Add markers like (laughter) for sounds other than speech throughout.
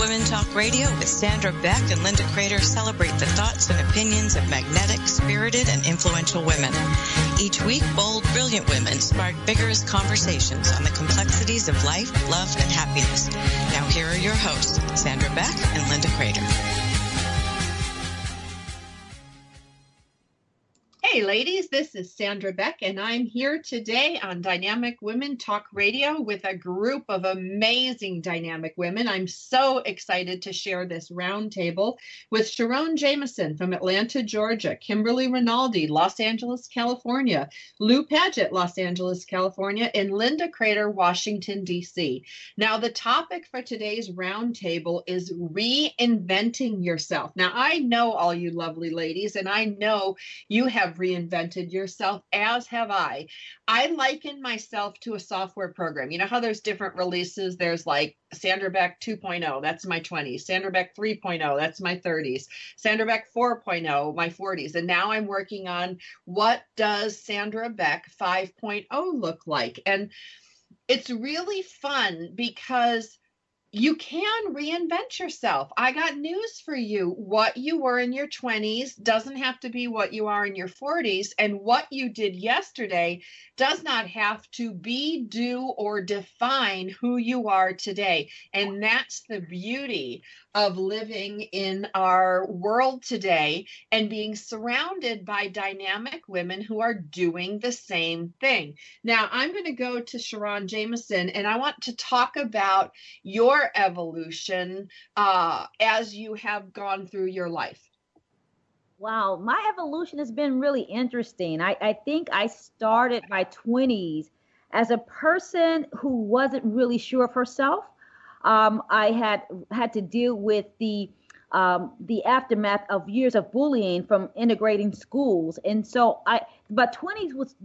Women Talk Radio with Sandra Beck and Linda Crater celebrate the thoughts and opinions of magnetic, spirited, and influential women. Each week, bold, brilliant women spark vigorous conversations on the complexities of life, love, and happiness. Now here are your hosts, Sandra Beck and Linda Crater. Hey, ladies, this is Sandra Beck, and I'm here today on Dynamic Women Talk Radio with a group of amazing dynamic women. I'm so excited to share this roundtable with Sharon Jameson from Atlanta, Georgia, Kimberly Rinaldi, Los Angeles, California, Lou Paget, Los Angeles, California, and Linda Crater, Washington, D.C. Now, the topic for today's roundtable is reinventing yourself. Now, I know all you lovely ladies, and I know you have reinvented yourself, as have I. I liken myself to a software program. You know how there's different releases? There's like Sandra Beck 2.0, that's my 20s. Sandra Beck 3.0, that's my 30s. Sandra Beck 4.0, my 40s. And now I'm working on what does Sandra Beck 5.0 look like? And it's really fun because you can reinvent yourself. I got news for you. What you were in your 20s doesn't have to be what you are in your 40s. And what you did yesterday does not have to be, do, or define who you are today. And that's the beauty of living in our world today and being surrounded by dynamic women who are doing the same thing. Now, I'm going to go to Sharon Jameson and I want to talk about your evolution uh, as you have gone through your life. Wow, my evolution has been really interesting. I, I think I started my 20s as a person who wasn't really sure of herself. Um, I had had to deal with the um, the aftermath of years of bullying from integrating schools, and so I. But 20s was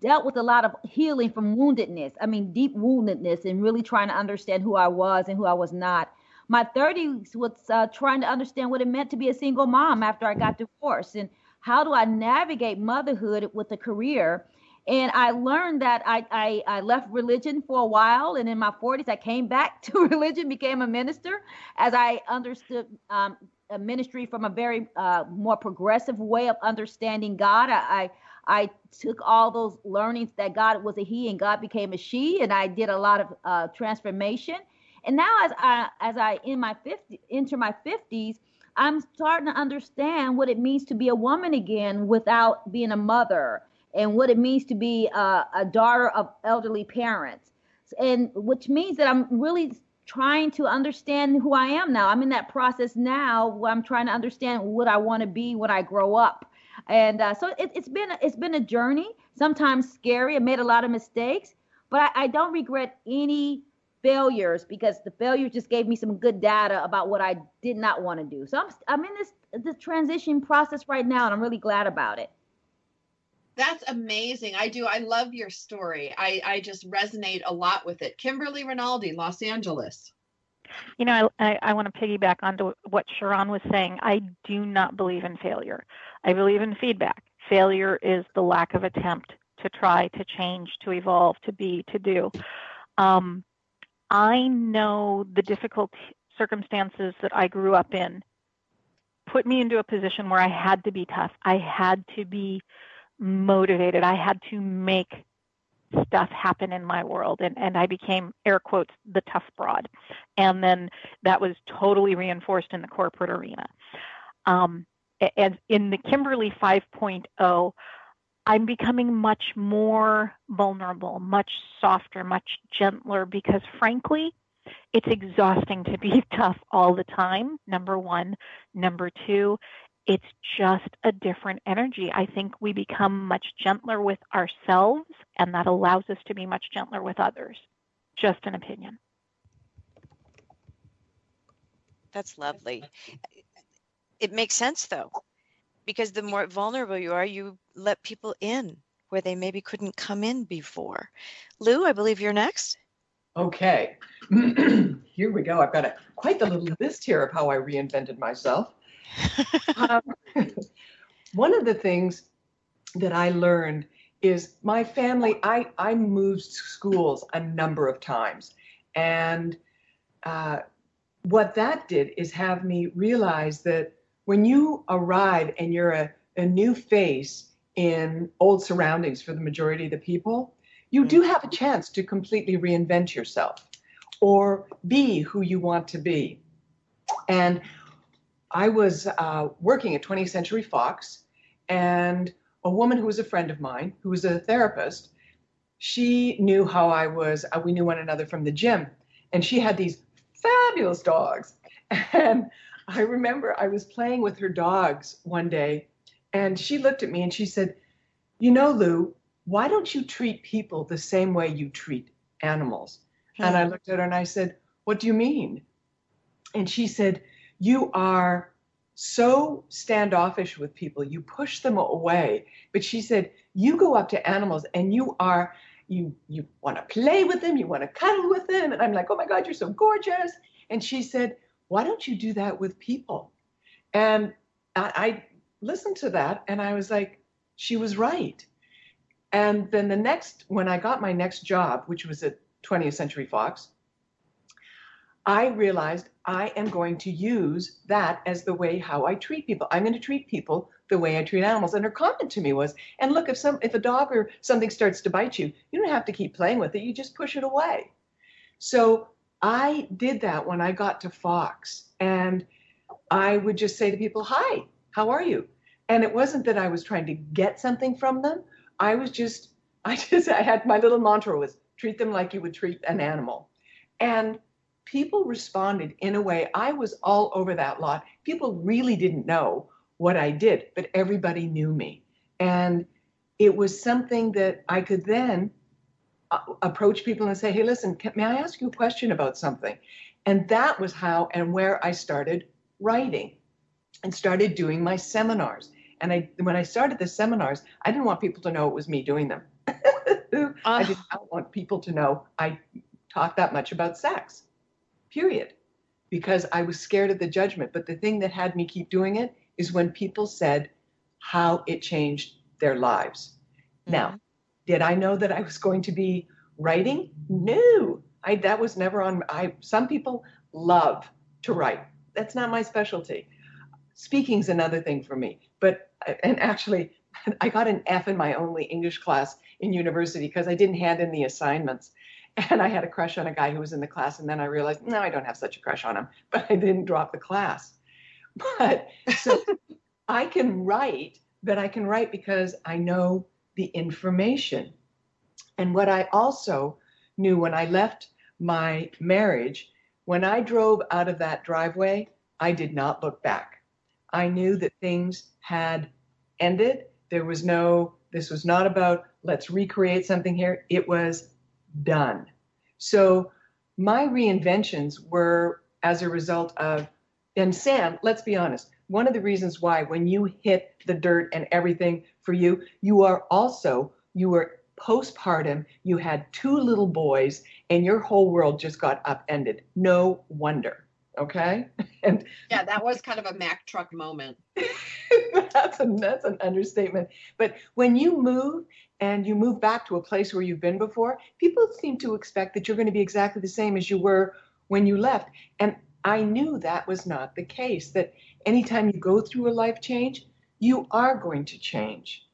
dealt with a lot of healing from woundedness. I mean, deep woundedness, and really trying to understand who I was and who I was not. My 30s was uh, trying to understand what it meant to be a single mom after I got divorced and how do I navigate motherhood with a career. And I learned that I, I, I left religion for a while. And in my 40s, I came back (laughs) to religion, became a minister as I understood um, a ministry from a very uh, more progressive way of understanding God. I, I I took all those learnings that God was a He and God became a She, and I did a lot of uh, transformation. And now as I as I in my 50 enter my 50s, I'm starting to understand what it means to be a woman again without being a mother and what it means to be a, a daughter of elderly parents. And which means that I'm really trying to understand who I am now. I'm in that process now where I'm trying to understand what I want to be when I grow up. And uh, so it, has been it's been a journey. Sometimes scary. I made a lot of mistakes, but I, I don't regret any failures because the failures just gave me some good data about what I did not want to do. So I'm I'm in this this transition process right now, and I'm really glad about it. That's amazing. I do. I love your story. I I just resonate a lot with it. Kimberly Rinaldi, Los Angeles. You know, I, I, I want to piggyback onto what Sharon was saying. I do not believe in failure. I believe in feedback. Failure is the lack of attempt to try, to change, to evolve, to be, to do. Um, I know the difficult circumstances that I grew up in put me into a position where I had to be tough. I had to be motivated. I had to make stuff happen in my world and, and I became air quotes the tough broad. And then that was totally reinforced in the corporate arena. Um, and in the Kimberly 5.0, I'm becoming much more vulnerable, much softer, much gentler because frankly, it's exhausting to be (laughs) tough all the time. Number one. Number two, it's just a different energy. I think we become much gentler with ourselves, and that allows us to be much gentler with others. Just an opinion. That's lovely. It makes sense though because the more vulnerable you are, you let people in where they maybe couldn't come in before. Lou, I believe you're next. Okay, (clears throat) here we go. I've got a, quite the little list here of how I reinvented myself. Um, (laughs) one of the things that I learned is my family, I, I moved schools a number of times. And uh, what that did is have me realize that when you arrive and you're a, a new face in old surroundings for the majority of the people, you do have a chance to completely reinvent yourself or be who you want to be. And I was uh, working at 20th Century Fox, and a woman who was a friend of mine, who was a therapist, she knew how I was. Uh, we knew one another from the gym, and she had these fabulous dogs. (laughs) And I remember I was playing with her dogs one day, and she looked at me and she said, You know, Lou, why don't you treat people the same way you treat animals? Hmm. And I hmm. looked at her and I said, What do you mean? And she said, You are so standoffish with people. You push them away. But she said, You go up to animals and you are. You you want to play with them, you want to cuddle with them, and I'm like, oh my God, you're so gorgeous. And she said, why don't you do that with people? And I, I listened to that, and I was like, she was right. And then the next, when I got my next job, which was at 20th Century Fox, I realized I am going to use that as the way how I treat people. I'm going to treat people the way I treat animals. And her comment to me was, and look, if some if a dog or something starts to bite you, you don't have to keep playing with it. You just push it away. So I did that when I got to Fox. And I would just say to people, Hi, how are you? And it wasn't that I was trying to get something from them. I was just, (laughs) I just, I had my little mantra was treat them like you would treat an animal. And people responded in a way, I was all over that lot. People really didn't know what I did, but everybody knew me. And it was something that I could then uh, approach people and say, hey, listen, can, may I ask you a question about something? And that was how and where I started writing and started doing my seminars. And I, when I started the seminars, I didn't want people to know it was me doing them. (laughs) I did not want people to know I talked that much about sex, period, because I was scared of the judgment. But the thing that had me keep doing it is when people said how it changed their lives. Mm-hmm. Now, did I know that I was going to be writing? No, I that was never on. I some people love to write. That's not my specialty. Speaking's another thing for me. But and actually, (laughs) I got an F in my only English class in university because I didn't hand in the assignments. (laughs) And I had a crush on a guy who was in the class, and then I realized, no, I don't have such a crush on him, (laughs) but I didn't drop the class. (laughs) But so I can write, but I can write because I know the information. And what I also knew when I left my marriage, when I drove out of that driveway, I did not look back. I knew that things had ended. There was no, this was not about let's recreate something here. It was done. So my reinventions were as a result of, and Sam, let's be honest, one of the reasons why when you hit the dirt and everything for you, you are also, you were postpartum, you had two little boys, and your whole world just got upended. No wonder. Okay. (laughs) And yeah, that was kind of a Mack truck moment. (laughs) that's a that's an understatement. But when you move and you move back to a place where you've been before, people seem to expect that you're going to be exactly the same as you were when you left. And I knew that was not the case, that anytime you go through a life change, you are going to change.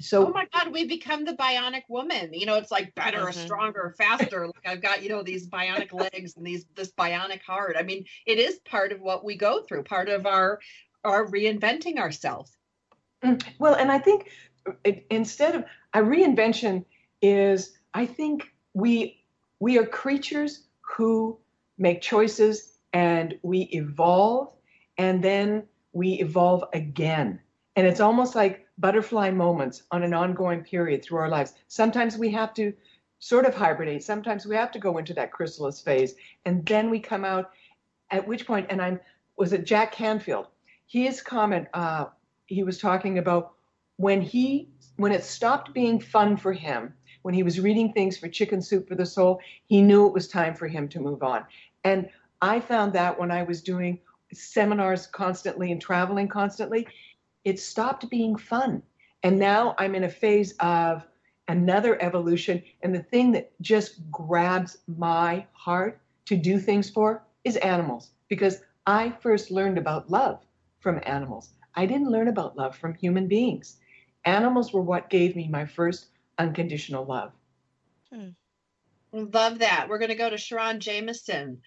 So, oh my God, we become the bionic woman. You know, it's like better, mm-hmm. stronger, faster. like I've got, you know, these bionic legs and these this bionic heart. I mean, it is part of what we go through, part of our our reinventing ourselves. Mm, well, and I think it, instead of a reinvention is, I think we we are creatures who make choices and we evolve and then we evolve again. And it's almost like butterfly moments on an ongoing period through our lives. Sometimes we have to sort of hibernate. Sometimes we have to go into that chrysalis phase, and then we come out. At which point, and I'm was it Jack Canfield? His comment. Uh, he was talking about when he when it stopped being fun for him. When he was reading things for Chicken Soup for the Soul, he knew it was time for him to move on. And I found that when I was doing seminars constantly and traveling constantly, it stopped being fun. And now I'm in a phase of another evolution. And the thing that just grabs my heart to do things for is animals because I first learned about love from animals. I didn't learn about love from human beings. Animals were what gave me my first unconditional love. Hmm. Love that. We're going to go to Sharon Jameson.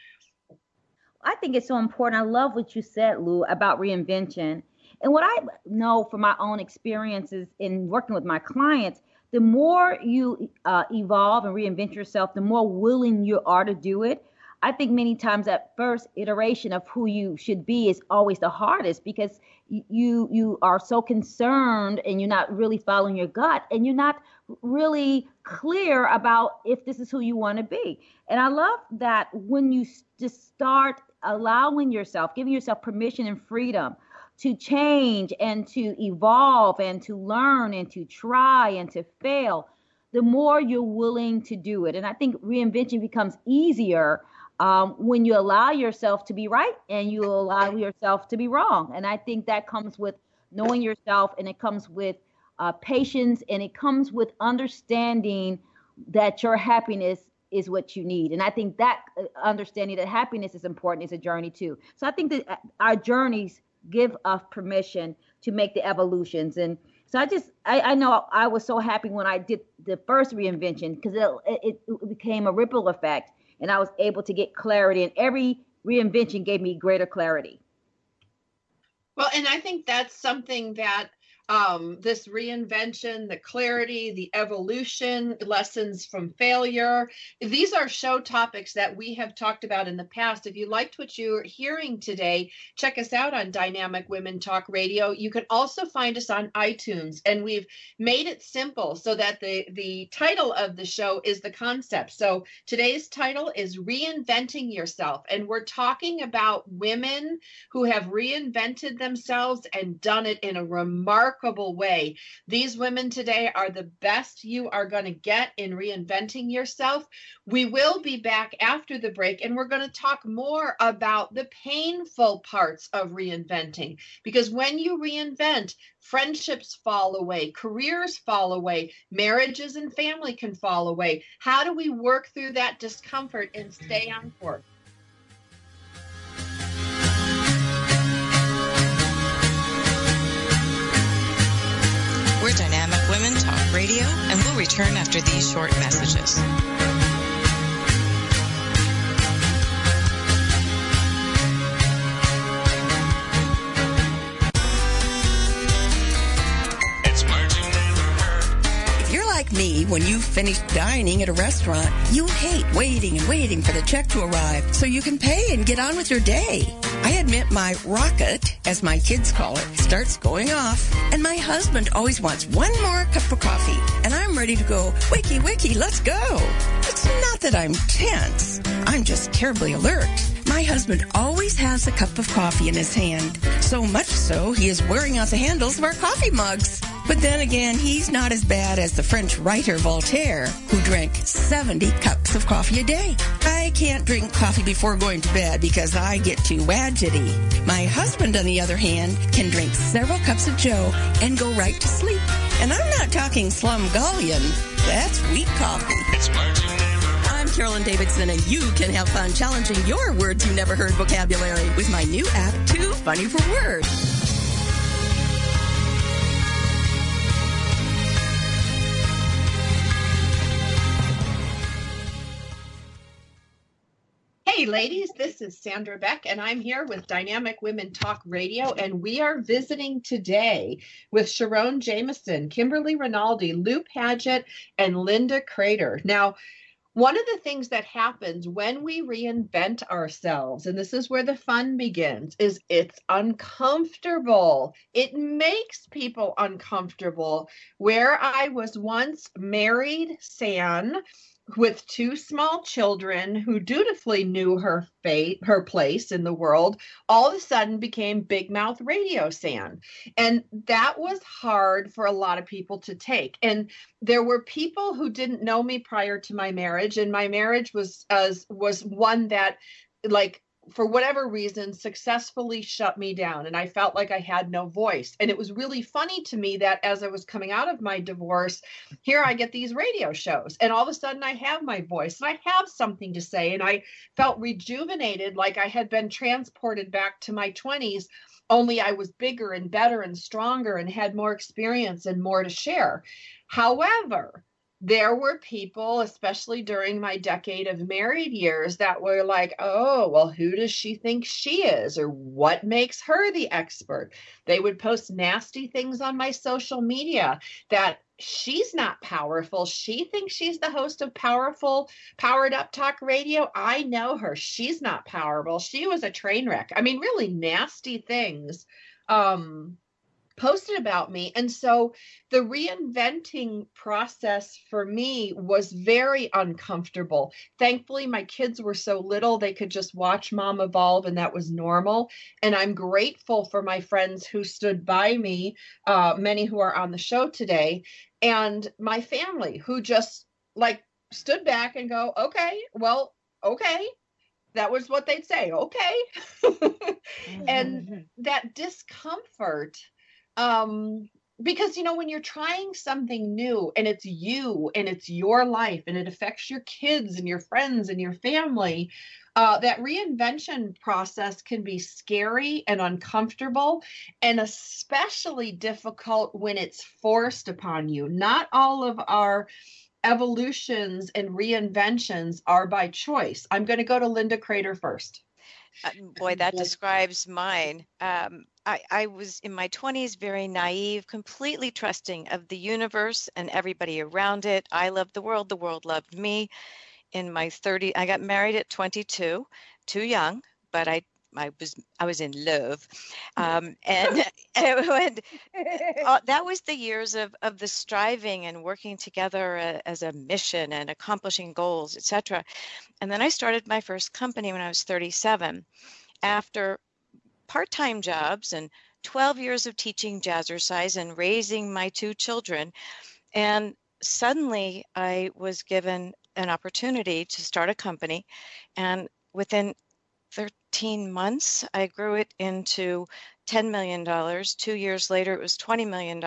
I think it's so important. I love what you said, Lou, about reinvention. And what I know from my own experiences in working with my clients, the more you uh, evolve and reinvent yourself, the more willing you are to do it. I think many times that first iteration of who you should be is always the hardest because you you are so concerned and you're not really following your gut and you're not really clear about if this is who you want to be. And I love that when you just start allowing yourself, giving yourself permission and freedom to change and to evolve and to learn and to try and to fail, the more you're willing to do it. And I think reinvention becomes easier um, when you allow yourself to be right and you allow yourself to be wrong. And I think that comes with knowing yourself and it comes with uh, patience and it comes with understanding that your happiness is what you need. And I think that uh, understanding that happiness is important is a journey too. So I think that uh, our journeys give us permission to make the evolutions. And so I just, I, I know I was so happy when I did the first reinvention because it, it, it became a ripple effect and I was able to get clarity. And every reinvention gave me greater clarity. Well, and I think that's something that um, this reinvention, the clarity, the evolution, lessons from failure. These are show topics that we have talked about in the past. If you liked what you're hearing today, check us out on Dynamic Women Talk Radio. You can also find us on iTunes, and we've made it simple so that the, the title of the show is the concept. So today's title is Reinventing Yourself, and we're talking about women who have reinvented themselves and done it in a remarkable remarkable way. These women today are the best you are going to get in reinventing yourself. We will be back after the break and we're going to talk more about the painful parts of reinventing because when you reinvent, friendships fall away, careers fall away, marriages and family can fall away. How do we work through that discomfort and stay on course? Return after these short messages. If you're like me, when you've finished dining at a restaurant, you hate waiting and waiting for the check to arrive so you can pay and get on with your day. Admit my rocket, as my kids call it, starts going off, and my husband always wants one more cup of coffee, and I'm ready to go, wiki wiki, let's go. It's not that I'm tense. I'm just terribly alert. My husband always has a cup of coffee in his hand, so much so he is wearing out the handles of our coffee mugs. But then again, he's not as bad as the French writer Voltaire, who drank 70 cups of coffee a day. I can't drink coffee before going to bed because I get too wadgety. My husband, on the other hand, can drink several cups of joe and go right to sleep. And I'm not talking slumgullion. That's weak coffee. It's I'm Carolyn Davidson, and you can have fun challenging your words you never heard vocabulary with my new app, Too Funny for Words. Hey, ladies, this is Sandra Beck, and I'm here with Dynamic Women Talk Radio, and we are visiting today with Sharon Jameson, Kimberly Rinaldi, Lou Paget, and Linda Crater. Now, one of the things that happens when we reinvent ourselves, and this is where the fun begins, is it's uncomfortable. It makes people uncomfortable. Where I was once married, San, with two small children who dutifully knew her fate, her place in the world, all of a sudden became big mouth radio San. And that was hard for a lot of people to take. And there were people who didn't know me prior to my marriage, and my marriage was as was one that like for whatever reason, successfully shut me down. And I felt like I had no voice. And it was really funny to me that as I was coming out of my divorce, here I get these radio shows. And all of a sudden I have my voice and I have something to say. And I felt rejuvenated, like I had been transported back to my 20s, only I was bigger and better and stronger and had more experience and more to share. However, there were people, especially during my decade of married years, that were like, oh, well, who does she think she is? Or what makes her the expert? They would post nasty things on my social media that she's not powerful. She thinks she's the host of powerful, powered up talk radio. I know her. She's not powerful. She was a train wreck. I mean, really nasty things. Um, posted about me. And so the reinventing process for me was very uncomfortable. Thankfully, my kids were so little, they could just watch mom evolve, and that was normal. And I'm grateful for my friends who stood by me, uh, many who are on the show today, and my family who just like stood back and go, okay, well, okay. That was what they'd say, okay. (laughs) and mm-hmm. that discomfort um because you know when you're trying something new and it's you and it's your life and it affects your kids and your friends and your family uh, that reinvention process can be scary and uncomfortable and especially difficult when it's forced upon you. Not all of our evolutions and reinventions are by choice. I'm going to go to linda crater first. Uh, boy, that describes mine. Um, I, I was in my 20s, very naive, completely trusting of the universe and everybody around it. I loved the world, the world loved me. In my 30s, I got married at 22, too young, but I I was I was in love, um, and, (laughs) (laughs) and uh, that was the years of of the striving and working together uh, as a mission and accomplishing goals, etc. And then I started my first company when I was 37, after part-time jobs and 12 years of teaching jazzercise and raising my two children, and suddenly I was given an opportunity to start a company, and within 13 months, I grew it into $10 million. Two years later, it was $20 million.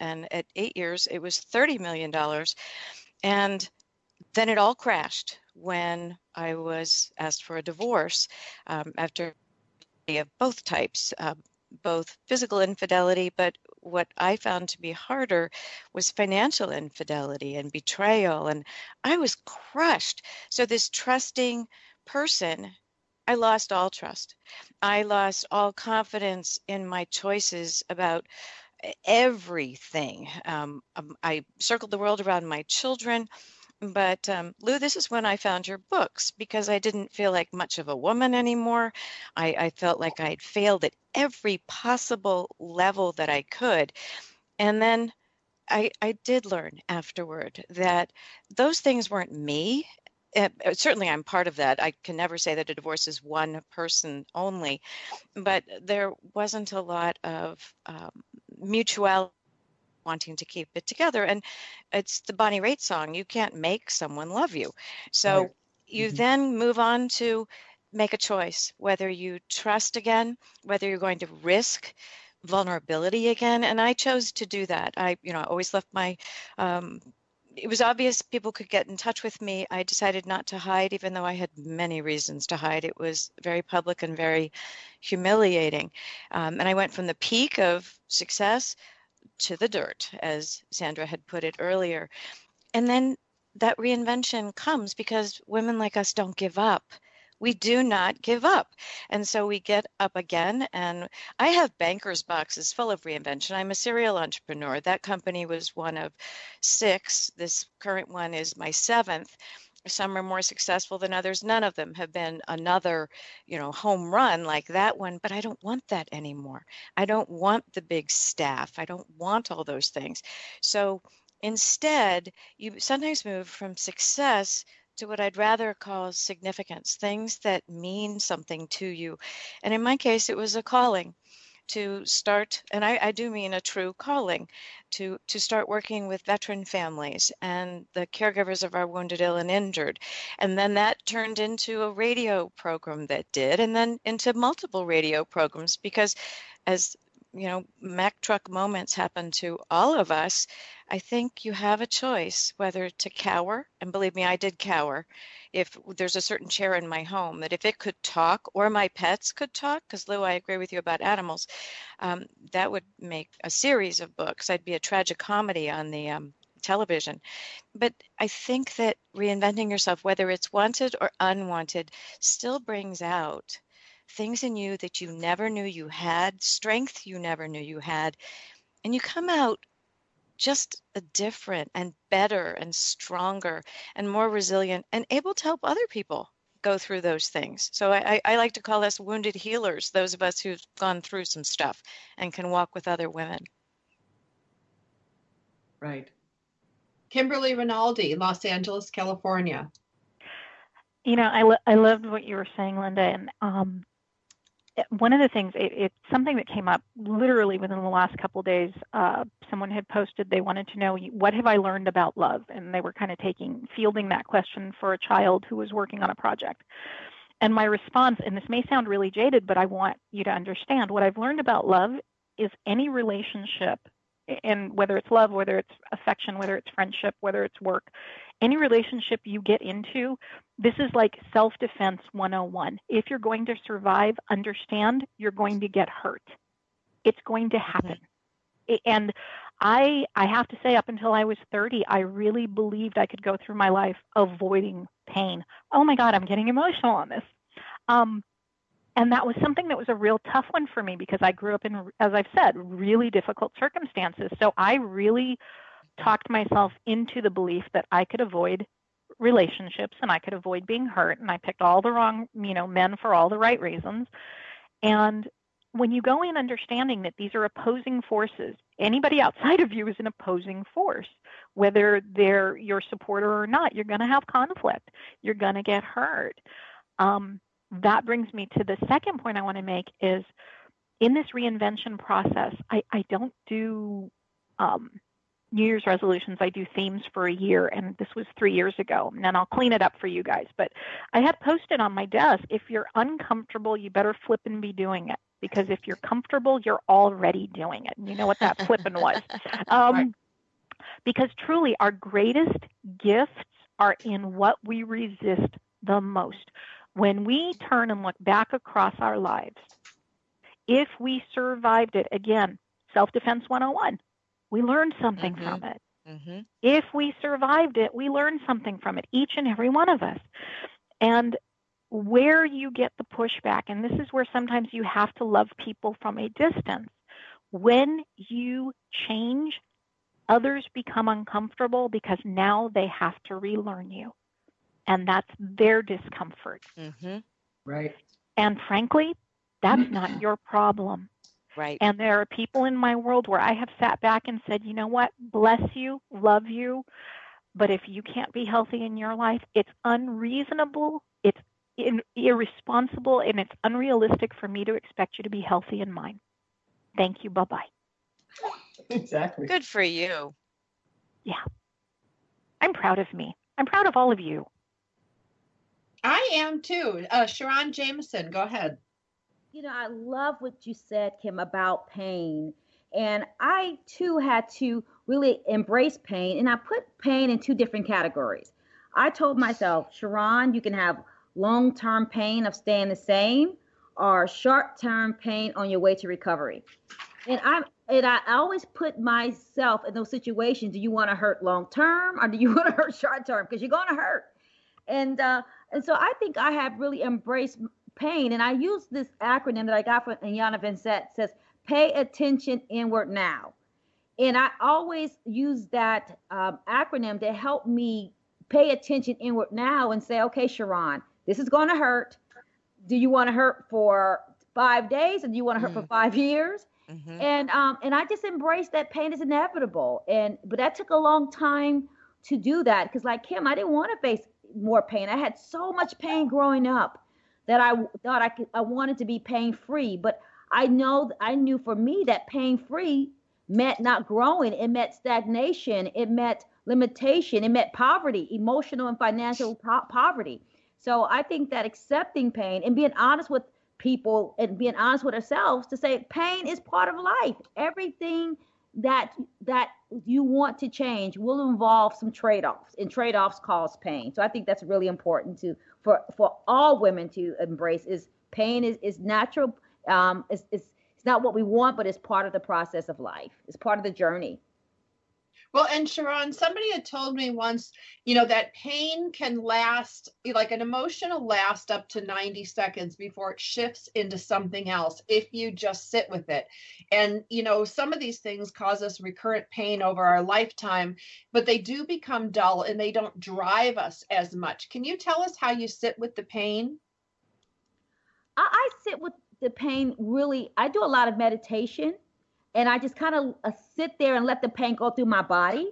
And at eight years, it was $30 million. And then it all crashed when I was asked for a divorce um, after of both types, uh, both physical infidelity, but what I found to be harder was financial infidelity and betrayal. And I was crushed. So, this trusting person I lost all trust. I lost all confidence in my choices about everything. Um, um, I circled the world around my children. But um, Lou, this is when I found your books because I didn't feel like much of a woman anymore. I, I felt like I'd failed at every possible level that I could. And then I, I did learn afterward that those things weren't me uh, certainly I'm part of that. I can never say that a divorce is one person only, but there wasn't a lot of um, mutuality wanting to keep it together. And it's the Bonnie Raitt song, you can't make someone love you. So right. you mm-hmm. then move on to make a choice whether you trust again, whether you're going to risk vulnerability again. And I chose to do that. I, you know, I always left my um, it was obvious people could get in touch with me. I decided not to hide, even though I had many reasons to hide. It was very public and very humiliating. Um, and I went from the peak of success to the dirt, as Sandra had put it earlier. And then that reinvention comes because women like us don't give up we do not give up. And so we get up again. And I have bankers boxes full of reinvention. I'm a serial entrepreneur. That company was one of six. This current one is my seventh some are more successful than others none of them have been another you know home run like that one but i don't want that anymore i don't want the big staff i don't want all those things so instead you sometimes move from success to what I'd rather call significance, things that mean something to you. And in my case, it was a calling. To start, and I, I do mean a true calling, to, to start working with veteran families and the caregivers of our wounded, ill, and injured. And then that turned into a radio program that did, and then into multiple radio programs because as you know, Mack truck moments happen to all of us, I think you have a choice whether to cower, and believe me, I did cower. If there's a certain chair in my home that if it could talk or my pets could talk, because Lou, I agree with you about animals, um, that would make a series of books. I'd be a tragic comedy on the um, television. But I think that reinventing yourself, whether it's wanted or unwanted, still brings out things in you that you never knew you had, strength you never knew you had, and you come out just a different and better and stronger and more resilient and able to help other people go through those things. So I, I like to call us wounded healers, those of us who've gone through some stuff and can walk with other women. Right. Kimberly Rinaldi, Los Angeles, California. You know, I, lo- I loved what you were saying, Linda, and um, one of the things it, it's something that came up literally within the last couple of days uh, someone had posted they wanted to know what have i learned about love? And they were kind of taking fielding that question for a child who was working on a project. And my response and this may sound really jaded but i want you to understand what i've learned about love is any relationship and whether it's love whether it's affection whether it's friendship whether it's work any relationship you get into, this is like self defense 101. If you're going to survive, understand you're going to get hurt. It's going to happen. And I I have to say up until I was 30, I really believed I could go through my life avoiding pain. Oh my god, I'm getting emotional on this. Um, and that was something that was a real tough one for me because I grew up in as I've said, really difficult circumstances. So I really talked myself into the belief that I could avoid relationships and I could avoid being hurt and I picked all the wrong, you know, men for all the right reasons. And when you go in understanding that these are opposing forces, anybody outside of you is an opposing force. Whether they're your supporter or not, you're going to have conflict. You're going to get hurt. Um, that brings me to the second point I want to make is in this reinvention process, I, I don't do um, New Year's resolutions, I do themes for a year, and this was three years ago. And then I'll clean it up for you guys. But I had posted on my desk if you're uncomfortable, you better flip and be doing it. Because if you're comfortable, you're already doing it. And you know what that flipping was. (laughs) Um, right. Because truly, our greatest gifts are in what we resist the most. When we turn and look back across our lives, if we survived it, again, self defense 101 we learned something mm-hmm. from it. Mm-hmm. If we survived it, we learned something from it, each and every one of us. And where you get the pushback, and this is where sometimes you have to love people from a distance. When you change, others become uncomfortable because now they have to relearn you. And that's their discomfort. Mm-hmm. Right. And frankly, that's not (clears throat) your problem. Right. And there are people in my world where I have sat back and said, you know what, bless you, love you, but if you can't be healthy in your life, it's unreasonable, it's in, irresponsible, and it's unrealistic for me to expect you to be healthy in mine. Thank you. Bye bye. (laughs) Exactly. Good for you. Yeah. I'm proud of me. I'm proud of all of you. I am too. Uh, Sharon Jameson, go ahead. You know, I love what you said, Kim, about pain. And I too had to really embrace pain. And I put pain in two different categories. I told myself, Sharon, you can have long term pain of staying the same or short term pain on your way to recovery. And I and I always put myself in those situations. Do you want to hurt long term or do you (laughs) want to hurt short term? Because you're going to hurt. And uh, and so I think I have really embraced pain. And I use this acronym that I got from Iyanla Vanzant says, pay attention inward now. And I always use that um, acronym to help me pay attention inward now and say, okay, Sharon, this is going to hurt. Do you want to hurt for five days and do you want to hurt mm. for five years? Mm-hmm. And um, and I just embraced that pain is inevitable. And but that took a long time to do that because like Kim, I didn't want to face more pain. I had so much pain growing up that I thought I could, I wanted to be pain free, but I know I knew for me that pain free meant not growing. It meant stagnation. It meant limitation. It meant poverty, emotional and financial po- poverty. So I think that accepting pain and being honest with people and being honest with ourselves to say pain is part of life. Everything that that you want to change will involve some trade-offs and trade-offs cause pain so i think that's really important to for for all women to embrace is pain is is natural um it's, it's it's not what we want but it's part of the process of life. It's part of the journey well, and Sharon, somebody had told me once, you know, that pain can last, like an emotional last up to 90 seconds before it shifts into something else if you just sit with it. And, you know, some of these things cause us recurrent pain over our lifetime, but they do become dull and they don't drive us as much. Can you tell us how you sit with the pain? I, I sit with the pain really, I do a lot of meditation and I just kind of uh, sit there and let the pain go through my body.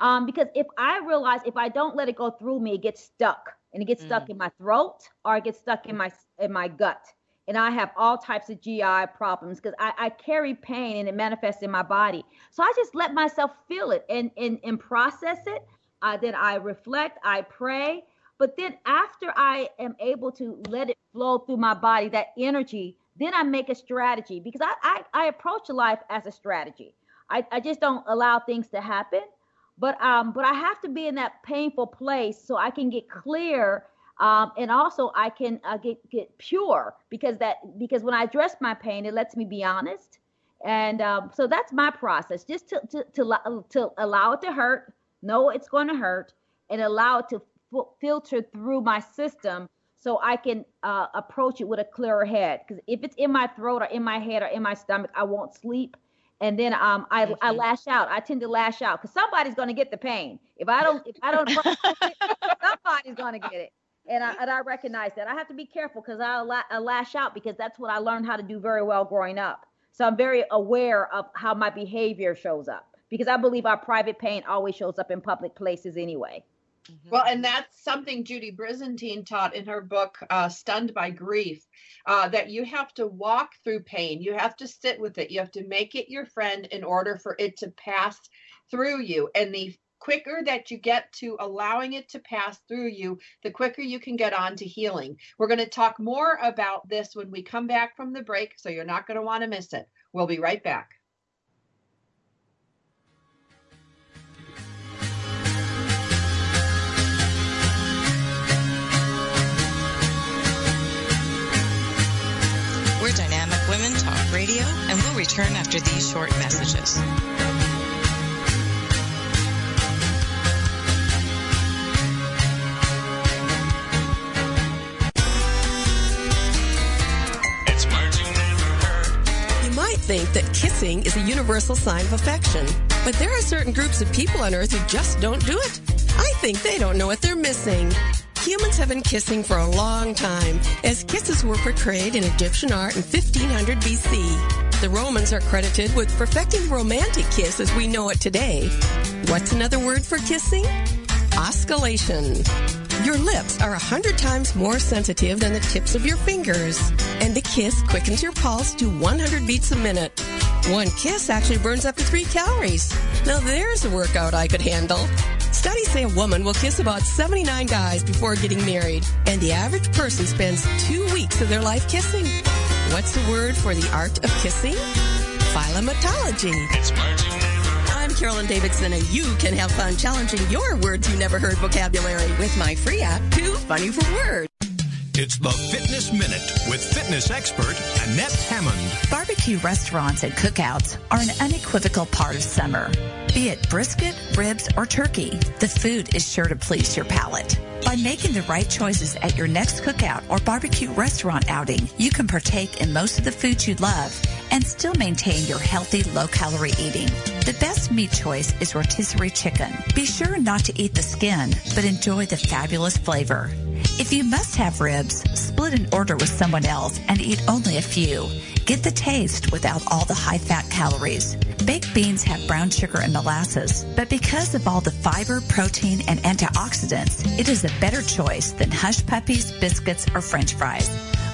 Um, because if I realize if I don't let it go through me, it gets stuck and it gets mm. stuck in my throat or it gets stuck in my in my gut. And I have all types of GI problems because I, I carry pain and it manifests in my body. So I just let myself feel it and and, and process it. Uh, then I reflect, I pray. But then after I am able to let it flow through my body, that energy then I make a strategy because I, I, I approach life as a strategy. I, I just don't allow things to happen. But um, but I have to be in that painful place so I can get clear um, and also I can uh, get get pure because that because when I address my pain, it lets me be honest, and um, so that's my process. Just to to to, to allow it to hurt, know it's going to hurt, and allow it to f- filter through my system so I can uh, approach it with a clearer head. Because if it's in my throat or in my head or in my stomach, I won't sleep. And then um, I, mm-hmm. I lash out. I tend to lash out because somebody's going to get the pain. If I don't, if I don't, (laughs) somebody's going to get it. And I, and I recognize that. I have to be careful because I, la- I lash out because that's what I learned how to do very well growing up. So I'm very aware of how my behavior shows up because I believe our private pain always shows up in public places anyway. Mm-hmm. Well, and that's something Judy Brizendine taught in her book, uh, Stunned by Grief, uh, that you have to walk through pain. You have to sit with it. You have to make it your friend in order for it to pass through you. And the quicker that you get to allowing it to pass through you, the quicker you can get on to healing. We're going to talk more about this when we come back from the break, so you're not going to want to miss it. We'll be right back. Women Talk Radio, and we'll return after these short messages. You might think that kissing is a universal sign of affection, but there are certain groups of people on Earth who just don't do it. I think they don't know what they're missing. Humans have been kissing for a long time, as kisses were portrayed in Egyptian art in 1500 BC. The Romans are credited with perfecting the romantic kiss as we know it today. What's another word for kissing? Osculation. Your lips are a hundred times more sensitive than the tips of your fingers, and a kiss quickens your pulse to 100 beats a minute. One kiss actually burns up to three calories. Now there's a workout I could handle. Studies say a woman will kiss about 79 guys before getting married, and the average person spends two weeks of their life kissing. What's the word for the art of kissing? Philematology. I'm Carolyn Davidson, and you can have fun challenging your words you never heard vocabulary with my free app, Too Funny for Words. It's the Fitness Minute with fitness expert Annette Hammond. Barbecue restaurants and cookouts are an unequivocal part of summer. Be it brisket, ribs, or turkey, the food is sure to please your palate. By making the right choices at your next cookout or barbecue restaurant outing, you can partake in most of the foods you love and still maintain your healthy, low-calorie eating. The best meat choice is rotisserie chicken. Be sure not to eat the skin, but enjoy the fabulous flavor. If you must have ribs, split an order with someone else and eat only a few. Get the taste without all the high fat calories. Baked beans have brown sugar and molasses, but because of all the fiber, protein, and antioxidants, it is a better choice than hush puppies, biscuits, or french fries.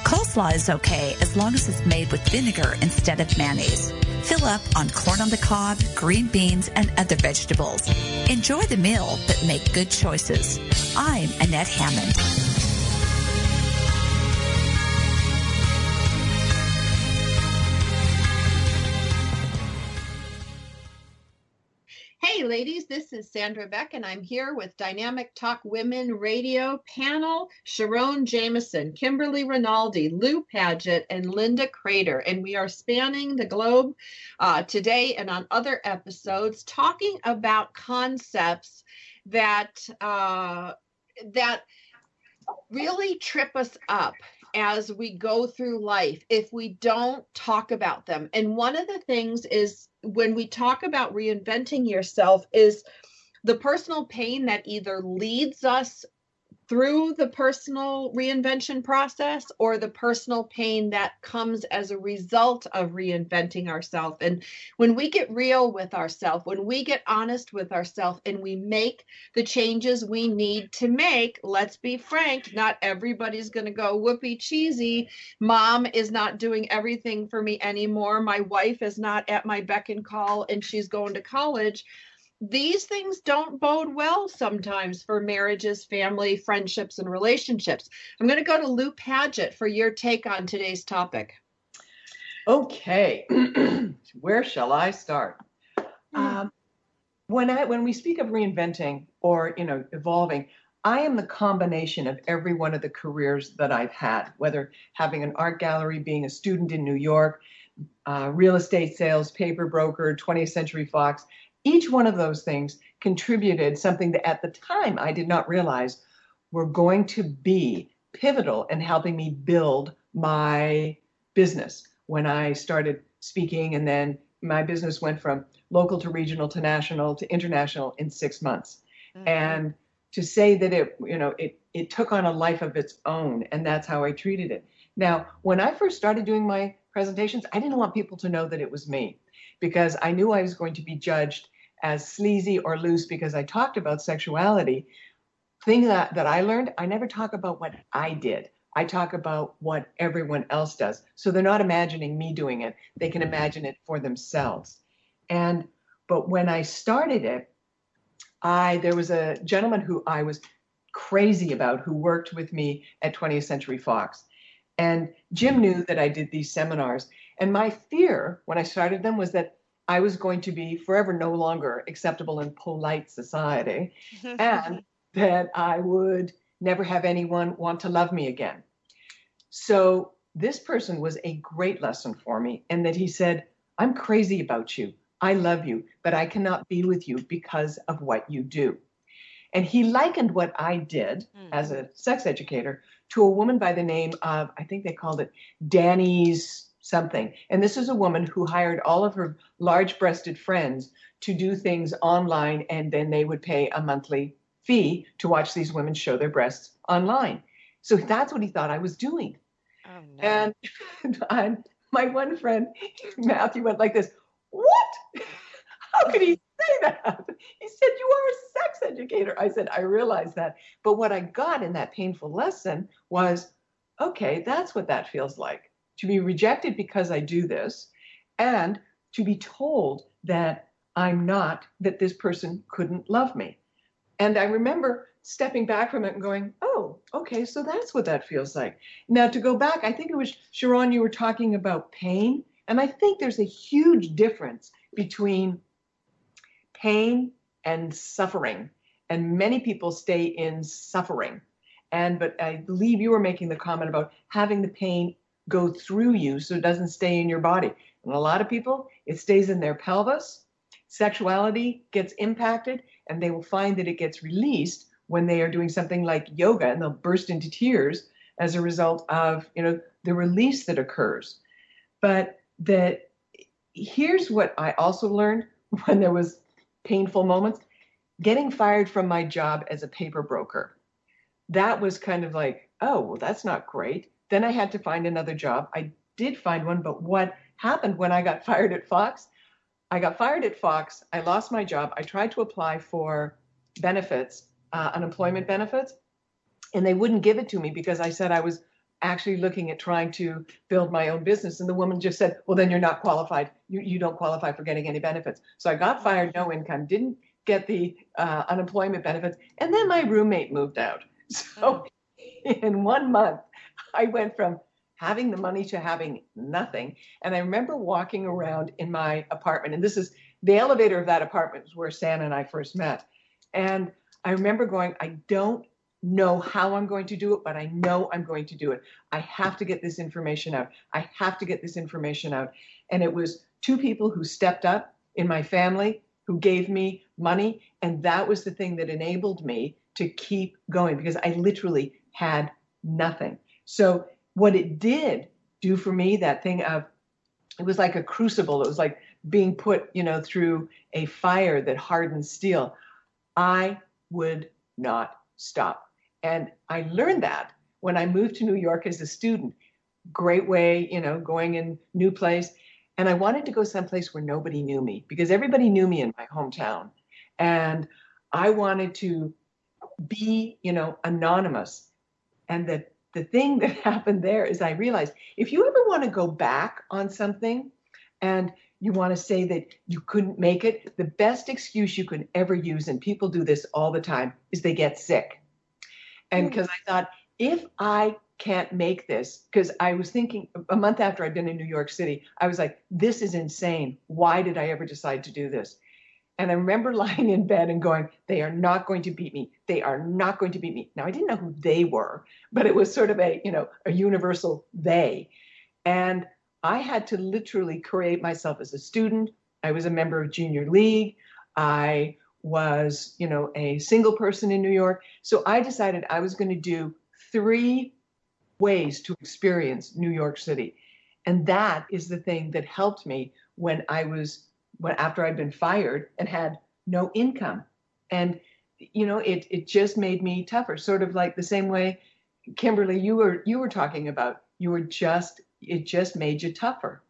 Coleslaw is okay as long as it's made with vinegar instead of mayonnaise. Fill up on corn on the cob, green beans, and other vegetables. Enjoy the meal, but make good choices. I'm Annette Hammond. Hey, ladies, this is Sandra Beck, and I'm here with Dynamic Talk Women Radio panel Sharon Jameson, Kimberly Rinaldi, Lou Paget, and Linda Crater. And we are spanning the globe uh, today and on other episodes talking about concepts that uh, that really trip us up as we go through life if we don't talk about them. And one of the things is when we talk about reinventing yourself is the personal pain that either leads us through the personal reinvention process or the personal pain that comes as a result of reinventing ourselves. And when we get real with ourselves, when we get honest with ourselves and we make the changes we need to make, let's be frank, not everybody's going to go whoopee cheesy. Mom is not doing everything for me anymore. My wife is not at my beck and call and she's going to college these things don't bode well sometimes for marriages, family, friendships, and relationships. I'm going to go to Lou Paget for your take on today's topic. Okay, (clears throat) where shall I start? Hmm. Um, when I when we speak of reinventing or you know evolving, I am the combination of every one of the careers that I've had, whether having an art gallery, being a student in New York, uh, real estate sales, paper broker, 20th Century Fox, each one of those things contributed something that at the time I did not realize were going to be pivotal in helping me build my business. When I started speaking, and then my business went from local to regional to national to international in six months. Mm-hmm. And to say that it, you know, it it took on a life of its own, and that's how I treated it. Now, when I first started doing my presentations, I didn't want people to know that it was me because I knew I was going to be judged as sleazy or loose because I talked about sexuality. Thing that, that I learned, I never talk about what I did. I talk about what everyone else does. So they're not imagining me doing it. They can imagine it for themselves. And but when I started it, I there was a gentleman who I was crazy about who worked with me at 20th Century Fox. And Jim knew that I did these seminars. And my fear when I started them was that I was going to be forever no longer acceptable in polite society (laughs) and that I would never have anyone want to love me again. So this person was a great lesson for me, and that he said, I'm crazy about you. I love you, but I cannot be with you because of what you do. And he likened what I did mm. as a sex educator to a woman by the name of, I think they called it Danny's something. And this is a woman who hired all of her large breasted friends to do things online, and then they would pay a monthly fee to watch these women show their breasts online. So that's what he thought I was doing. Oh, no. and, (laughs) and my one friend, Matthew, went like this What? How could he say that? He said, You are a sex educator. I said, I realize that. But what I got in that painful lesson was okay, that's what that feels like to be rejected because I do this, and to be told that I'm not, that this person couldn't love me. And I remember stepping back from it and going, oh, okay, so that's what that feels like. Now, to go back, I think it was Sharon, you were talking about pain. And I think there's a huge difference between pain and suffering. And many people stay in suffering. And, but I believe you were making the comment about having the pain go through you so it doesn't stay in your body. And a lot of people, it stays in their pelvis. Sexuality gets impacted, and they will find that it gets released when they are doing something like yoga, and they'll burst into tears as a result of you know the release that occurs. But that here's what I also learned (laughs) when there was painful moments getting fired from my job as a paper broker. That was kind of like, oh, well, that's not great. Then I had to find another job. I did find one, but what happened when I got (laughs) fired at Fox? I got fired at Fox. I lost my job. I tried to apply for benefits, uh, unemployment benefits, and they wouldn't give it to me because I said I was actually looking at trying to build my own business. And the woman just said, Well, then you're not qualified. You, you don't qualify for getting any benefits. So I got fired, no income, didn't get the uh, unemployment benefits. And then my roommate moved out. (laughs) So in one month, I went from having the money to having nothing. And I remember walking around in my apartment, and this is the elevator of that apartment was where Stan and I first met. And I remember going, I don't know how I'm going to do it, but I know I'm going to do it. I have to get this information out. I have to get this information out. And it was two people who stepped up in my family who gave me money. And that was the thing that enabled me to keep going because I literally had nothing. So, what it did do for me, that thing of it was like a crucible, it was like being put, you know, through a fire that hardened steel. I would not stop. And I learned that when I moved to New York as a student. Great way, you know, going in new place. And I wanted to go someplace where nobody knew me because everybody knew me in my hometown. And I wanted to be, you know, anonymous. And the, the thing that (laughs) happened there is I realized if you ever want to go back on something and you want to say that you couldn't make it, the best excuse you can ever use, and people do this all the time, is they get sick. And hmm. because I thought, if I can't make this, because I was thinking a month after I'd been in New York City, I was like, this is insane. Why did I ever decide to do this? And I remember (laughs) lying in bed and going, they are not going to beat me. They are not going to beat me. Now I didn't know who they were, but it was sort of a, you know, a universal they. And I had to literally create myself as a student. I was a member of junior league. I was, you know, a single person in New York. So I decided I was going to do three ways to experience New York City. And that is the thing that helped me when I was when after I'd been fired and had no income. And you know, it it just made me tougher, sort of like the same way Kimberly you were you were talking about. You were just it just made you tougher.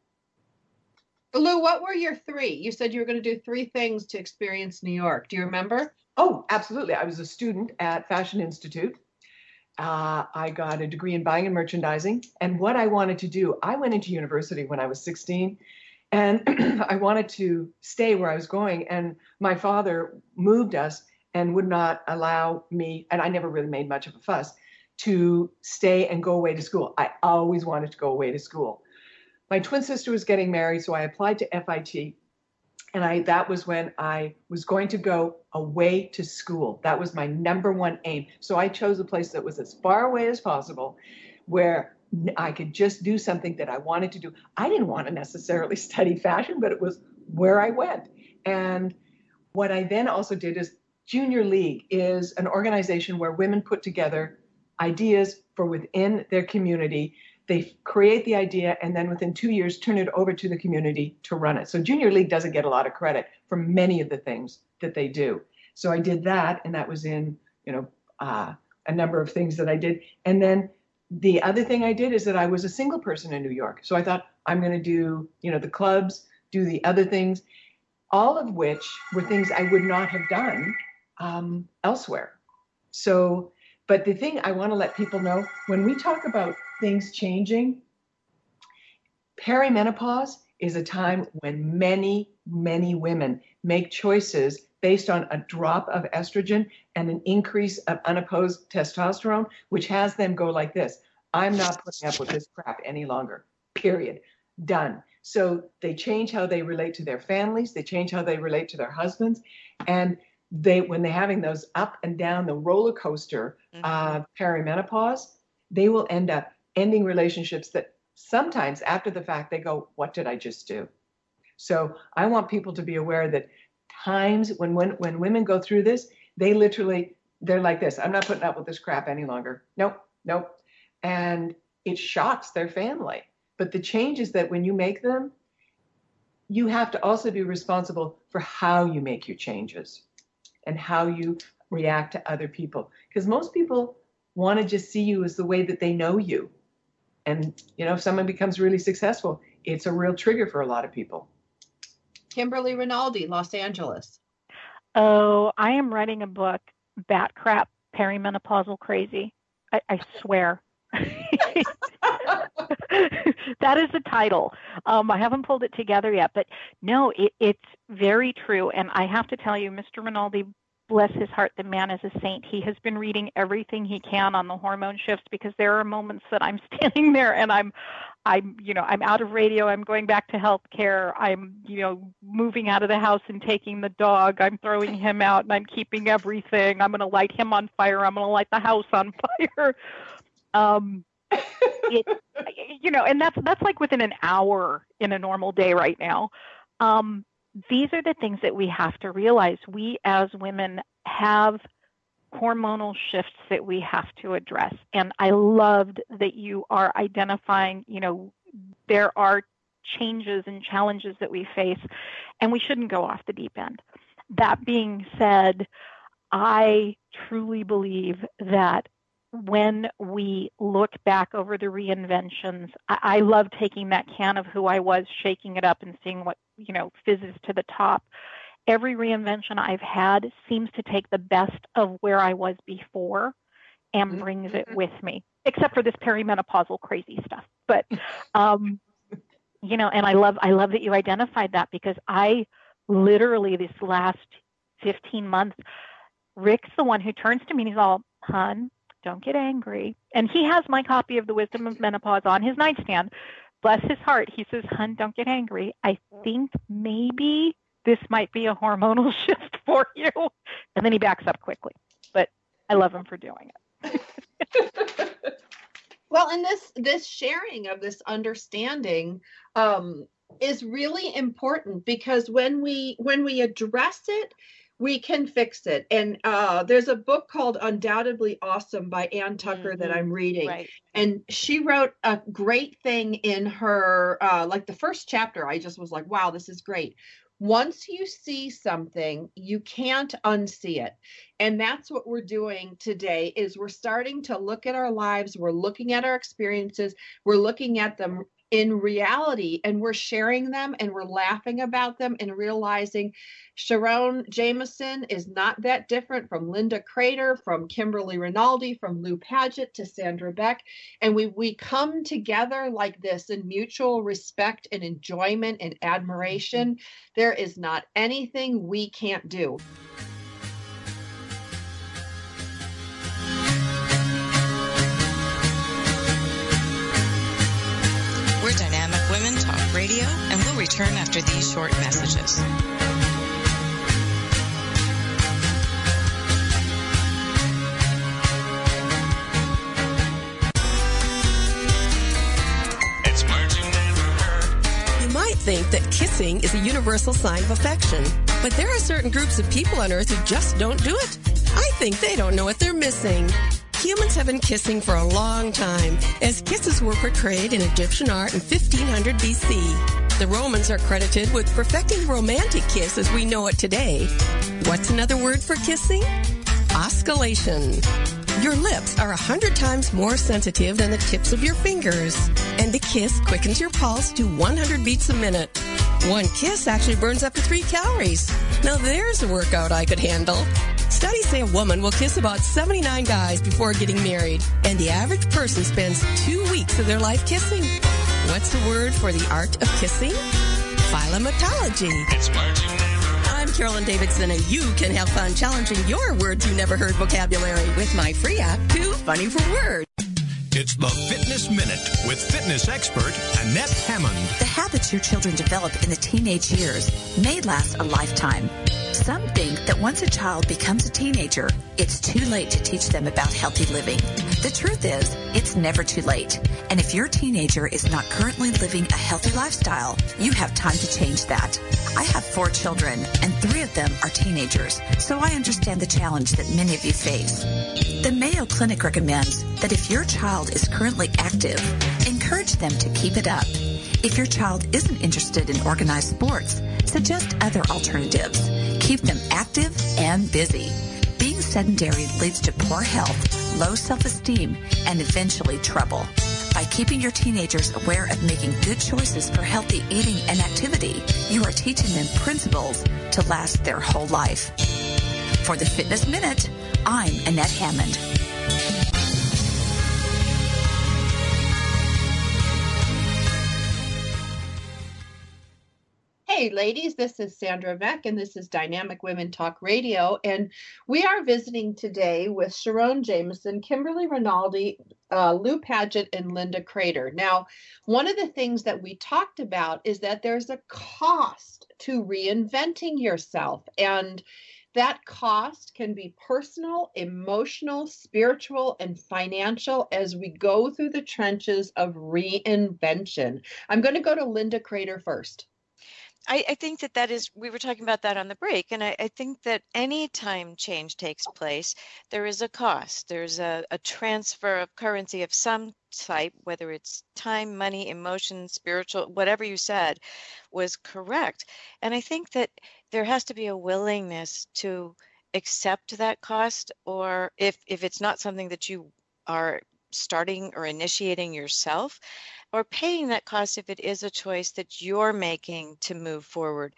Lou, what were your three? You said you were going to do three things to experience New York. Do you remember? Oh, absolutely. I was a student at Fashion Institute. Uh, I got a degree in buying and merchandising. And what I wanted to do, I went into university when I was 16 and (clears throat) I wanted to stay where I was going. And my father moved us and would not allow me, and I never really made much of a fuss, to stay and go away to school. I always wanted to go away to school. My twin sister was getting married, so I applied to FIT. And I that was when I was going to go away to school. That was my number one aim. So I chose a place that was as far away as possible where I could just do something that I wanted to do. I didn't want to necessarily (laughs) study fashion, but it was where I went. And what I then also did is Junior League is an organization where women put together ideas for within their community. They create the idea and then within two years turn it over to the community to run it. So Junior League doesn't get a lot of credit for many of the things that they do. So I did that, and that was in you know uh, a number of things that I did. And then the other thing I did is that I was a single person in New York. So I thought I'm going to do you know the clubs, do the other things, all of which were things I would not have done um, elsewhere. So but the thing I want to let people know when we talk about things changing, perimenopause is a time when many, many women make choices based on a drop of estrogen and an increase of unopposed testosterone, which has them go like this I'm not putting up with this crap any longer, period. Done. So they change how they relate to their families, they change how they relate to their husbands. And they when they're having those up and down the roller coaster mm-hmm. uh, perimenopause, they will end up ending relationships that sometimes after the fact they go, "What did I just do?" So I want people to be aware that times when when when women go through this, they literally they're like this. I'm not putting up with this crap any longer. Nope, nope, and it shocks their family. But the change is that when you make them, you have to also be responsible for how you make your changes and how you react to other people. Because most people want to just see you as the way that they know you. And, you know, if someone becomes really successful, it's a real trigger for a lot of people. Kimberly Rinaldi, Los Angeles. Oh, I am writing a book, Bat Crap Perimenopausal Crazy. I, I swear. (laughs) that is the title. Um, I haven't pulled it together yet, but no, it, it's very true. And I have to tell you, Mr. Rinaldi, bless his heart, the man is a saint. He has been reading everything he can on the hormone shifts because there are moments that I'm (laughs) standing there and I'm, I'm, you know, I'm out of radio. I'm going back to healthcare. I'm, you know, moving out of the house and taking the dog. I'm throwing him out and I'm keeping everything. I'm going to light him on fire. I'm going to light the house on (laughs) fire. Um, it, you know, and that's that's like within an hour in a normal day right now. Um, these are the things that we have to realize. We as women have hormonal shifts that we have to address. And I loved that you are identifying, you know, there are changes and challenges that we face, and we shouldn't go off the deep end. That being said, I truly believe that when we look back over the reinventions, I, I love taking that can of who I was, shaking it up, and seeing what you know fizzes to the top. Every reinvention I've had seems to take the best of where I was before and mm-hmm. brings it with me, except for this perimenopausal crazy stuff. But (laughs) um, you know, and I love I love that you identified that because I literally this last 15 months, Rick's the one who turns to me and he's all, "Hun, don't get angry. And he has my copy of The Wisdom of Menopause on his nightstand. Bless his heart. He says, Hun, don't get angry. I think maybe this might be a hormonal (laughs) shift for you. And then he backs up quickly. But I love him for doing it. (laughs) well, and this this sharing of this understanding um, is really important because when we when we address it we can fix it. And uh, there's a book called Undoubtedly Awesome by Ann Tucker mm-hmm. that I'm reading. Right. And she wrote a great thing in her, uh, like the first chapter. I just was like, wow, this is great. Once you see something, you can't unsee it. And that's what we're doing today is we're starting to look at our lives, we're looking at our experiences, we're looking at them in reality and we're sharing them and we're laughing about them and realizing Sharon Jameson is not that different from Linda Crater, from Kimberly Rinaldi, from Lou Paget to Sandra Beck. And we, we come together like this in mutual respect and enjoyment and admiration. Mm-hmm. There is not anything we can't do. Radio, and we'll return after these short messages. You might think that kissing is a universal sign of affection, but there are certain groups of people on Earth who just don't do it. I think they don't know what they're missing. Humans have been kissing for a long time, as kisses were portrayed in Egyptian art in 1500 BC. The Romans are credited with perfecting the romantic kiss as we know it today. What's another word for kissing? Osculation. Your lips are a hundred times more sensitive than the tips of your fingers, and a kiss quickens your pulse to 100 beats a minute. One kiss actually burns up to three calories. Now there's a workout I could handle. Studies say a woman will kiss about 79 guys before getting married, and the average person spends two weeks of their life kissing. What's the word for the art of kissing? Philematology. It's I'm Carolyn Davidson, and you can have fun challenging your words you never heard vocabulary with my free app, Too Funny for Words. It's the Fitness Minute with fitness expert Annette Hammond. The habits your children develop in the teenage years may last a lifetime. Some think that once a child becomes a teenager, it's too late to teach them about healthy living. The truth is, it's never too late. And if your teenager is not currently living a healthy lifestyle, you have time to change that. I have four children, and three of them are teenagers, so I understand the challenge that many of you face. The Mayo Clinic recommends that if your child is currently active, encourage them to keep it up. If your child isn't interested in organized sports, suggest other alternatives. Keep them active and busy. Being sedentary leads to poor health, low self-esteem, and eventually trouble. By keeping your teenagers aware of making good choices for healthy eating and activity, you are teaching them principles to last their whole life. For the Fitness Minute, I'm Annette Hammond. Hey, ladies, this is Sandra Beck, and this is Dynamic Women Talk Radio. And we are visiting today with Sharon Jameson, Kimberly Rinaldi, uh, Lou Paget, and Linda Crater. Now, one of the things that we talked about is that there's a cost to reinventing yourself. And that cost can be personal, emotional, spiritual, and financial as we go through the trenches of reinvention. I'm going to go to Linda Crater first. I, I, think that that is, we were talking about that on the break, and I, I, think that any time change takes place, there is a cost. There's a, a transfer of currency of some type, whether it's time, money, emotion, spiritual, whatever you said was correct. And I think that there has to be a willingness to accept that cost, or if, if it's not something that you are starting or initiating yourself, or paying that cost if it is a choice that you're making to move forward.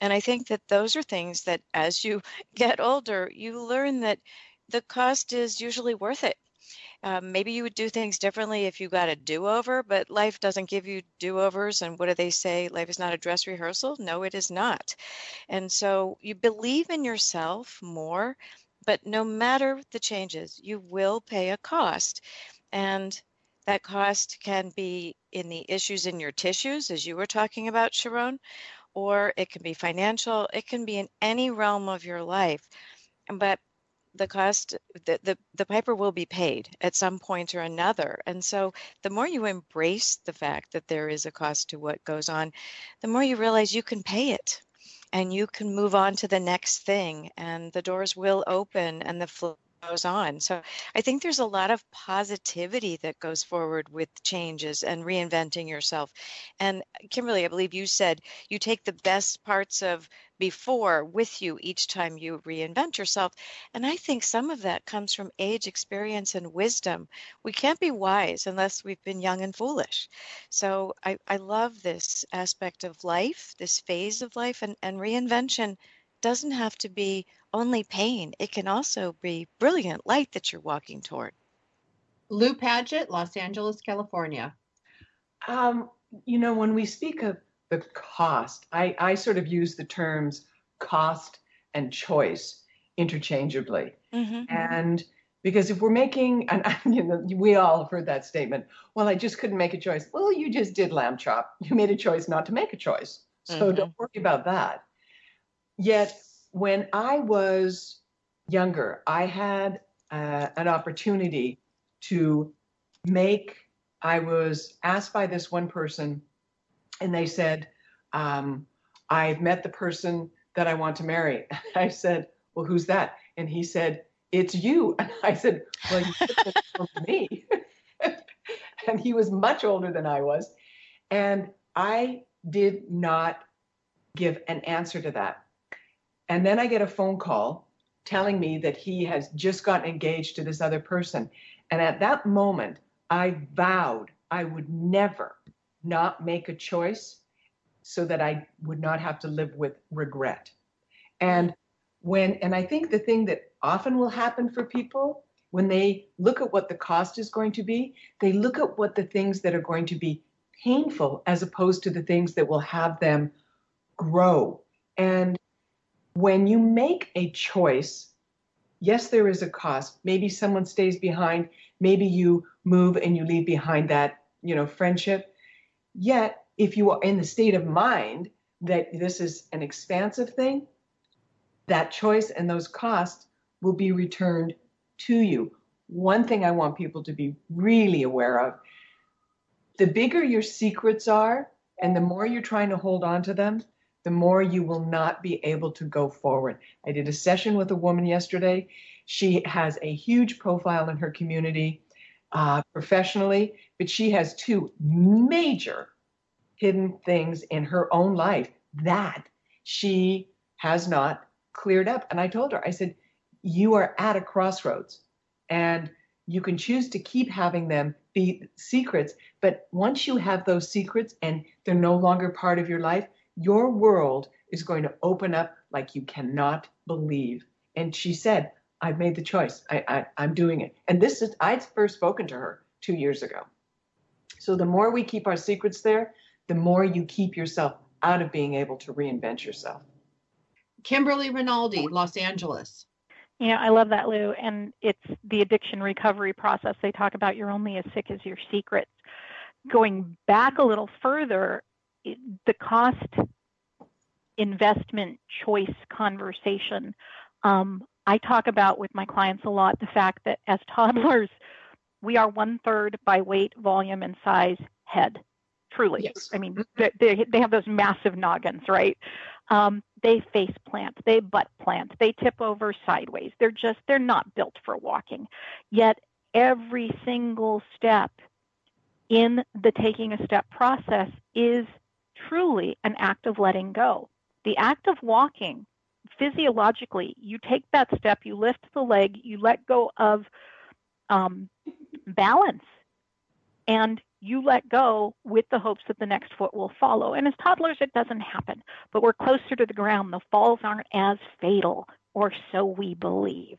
And I think that those are things that as you (laughs) get older, you learn that the cost is usually worth it. Um, maybe you would do things differently if you got a do over, but life doesn't give you do overs. And what do they say? Life is not a dress rehearsal. No, it is not. And so you believe in yourself more, but no matter the changes, you will pay a cost. And that cost can be in the issues in your tissues, as you were talking about, Sharon, or it can be financial, it can be in any realm of your life. But the cost the, the the piper will be paid at some point or another and so the more you embrace the fact that there is a cost to what goes on the more you realize you can pay it and you can move on to the next thing and the doors will open and the flow goes on. So I think there's a lot of positivity that goes forward with changes and reinventing yourself. And Kimberly, I believe you said you take the best parts of before with you each time you reinvent yourself. And I think some of that comes from age, experience, and wisdom. We can't be wise unless we've been young and foolish. So I, I love this aspect of life, this phase of life, and, and reinvention doesn't have to be only pain. It can also be brilliant light that you're walking toward. Lou Paget, Los Angeles, California. Um, you know, when we speak of the cost, I, I sort of use the terms cost and choice interchangeably. Mm-hmm. And because if we're making, and (laughs) you know, we all have heard that statement, well, I just couldn't make a choice. Well, you just did lamb chop. You made a choice not to make a choice. So mm-hmm. don't worry about that. Yet when I was younger, I had uh, an opportunity to make, I was asked by this one person, and they said, um, I've met the person that I want to marry. (laughs) I said, Well, who's that? And he said, It's you. (laughs) And I said, Well, you me. (laughs) and he was much older than I was. And I did not give an answer to that. And then I get a phone call telling me that he has just gotten engaged to this other person. And at that moment, I vowed I would never not make a choice so that I would not have to live with regret. And when, and I think the thing that often will happen for people when they look at what the cost is going to be, they look at what the things that are going to be painful as opposed to the things that will have them grow. And when you make a choice, yes, there is a cost. Maybe someone stays behind. Maybe you move and you leave behind that, you know, friendship. Yet, if you are in the state of mind that this is an expansive thing, that choice and those costs will be returned to you. One thing I want people to be really aware of the bigger your secrets are, and the more you're trying to hold on to them, the more you will not be able to go forward. I did a session with a woman yesterday. She has a huge profile in her community uh, professionally, but she has two major hidden things in her own life that she has not cleared up. And I told her, I said, You are at a crossroads and you can choose to keep having them be secrets. But once you have those secrets and they're no longer part of your life, your world is going to open up like you cannot believe. And she said, I've made the choice. I, I, am doing it. And this is, I'd first spoken to her two years ago. So the more we keep our secrets there, the more you keep yourself out of being able to reinvent yourself. Kimberly Rinaldi, Los Angeles. Yeah, I love that, Lou. And it's the addiction recovery process. They talk about you're only as sick as your secrets. Going back a little further, the cost investment choice conversation. Um, I talk about with my clients a lot the fact that as toddlers, we are one third by weight, volume, and size head. Truly, yes. I mean, mm-hmm. they, they have those massive noggins, right? Um, they face plant, they butt plant, they tip over sideways. They're just, they're not built for walking. Yet every single step in the taking a step process is truly an act of letting go. The act of walking, physiologically, you take that step, you lift the leg, you let go of um, balance, and you let go with the hopes that the next foot will follow. And as toddlers, it doesn't happen, but we're closer to the ground. The falls aren't as fatal, or so we believe.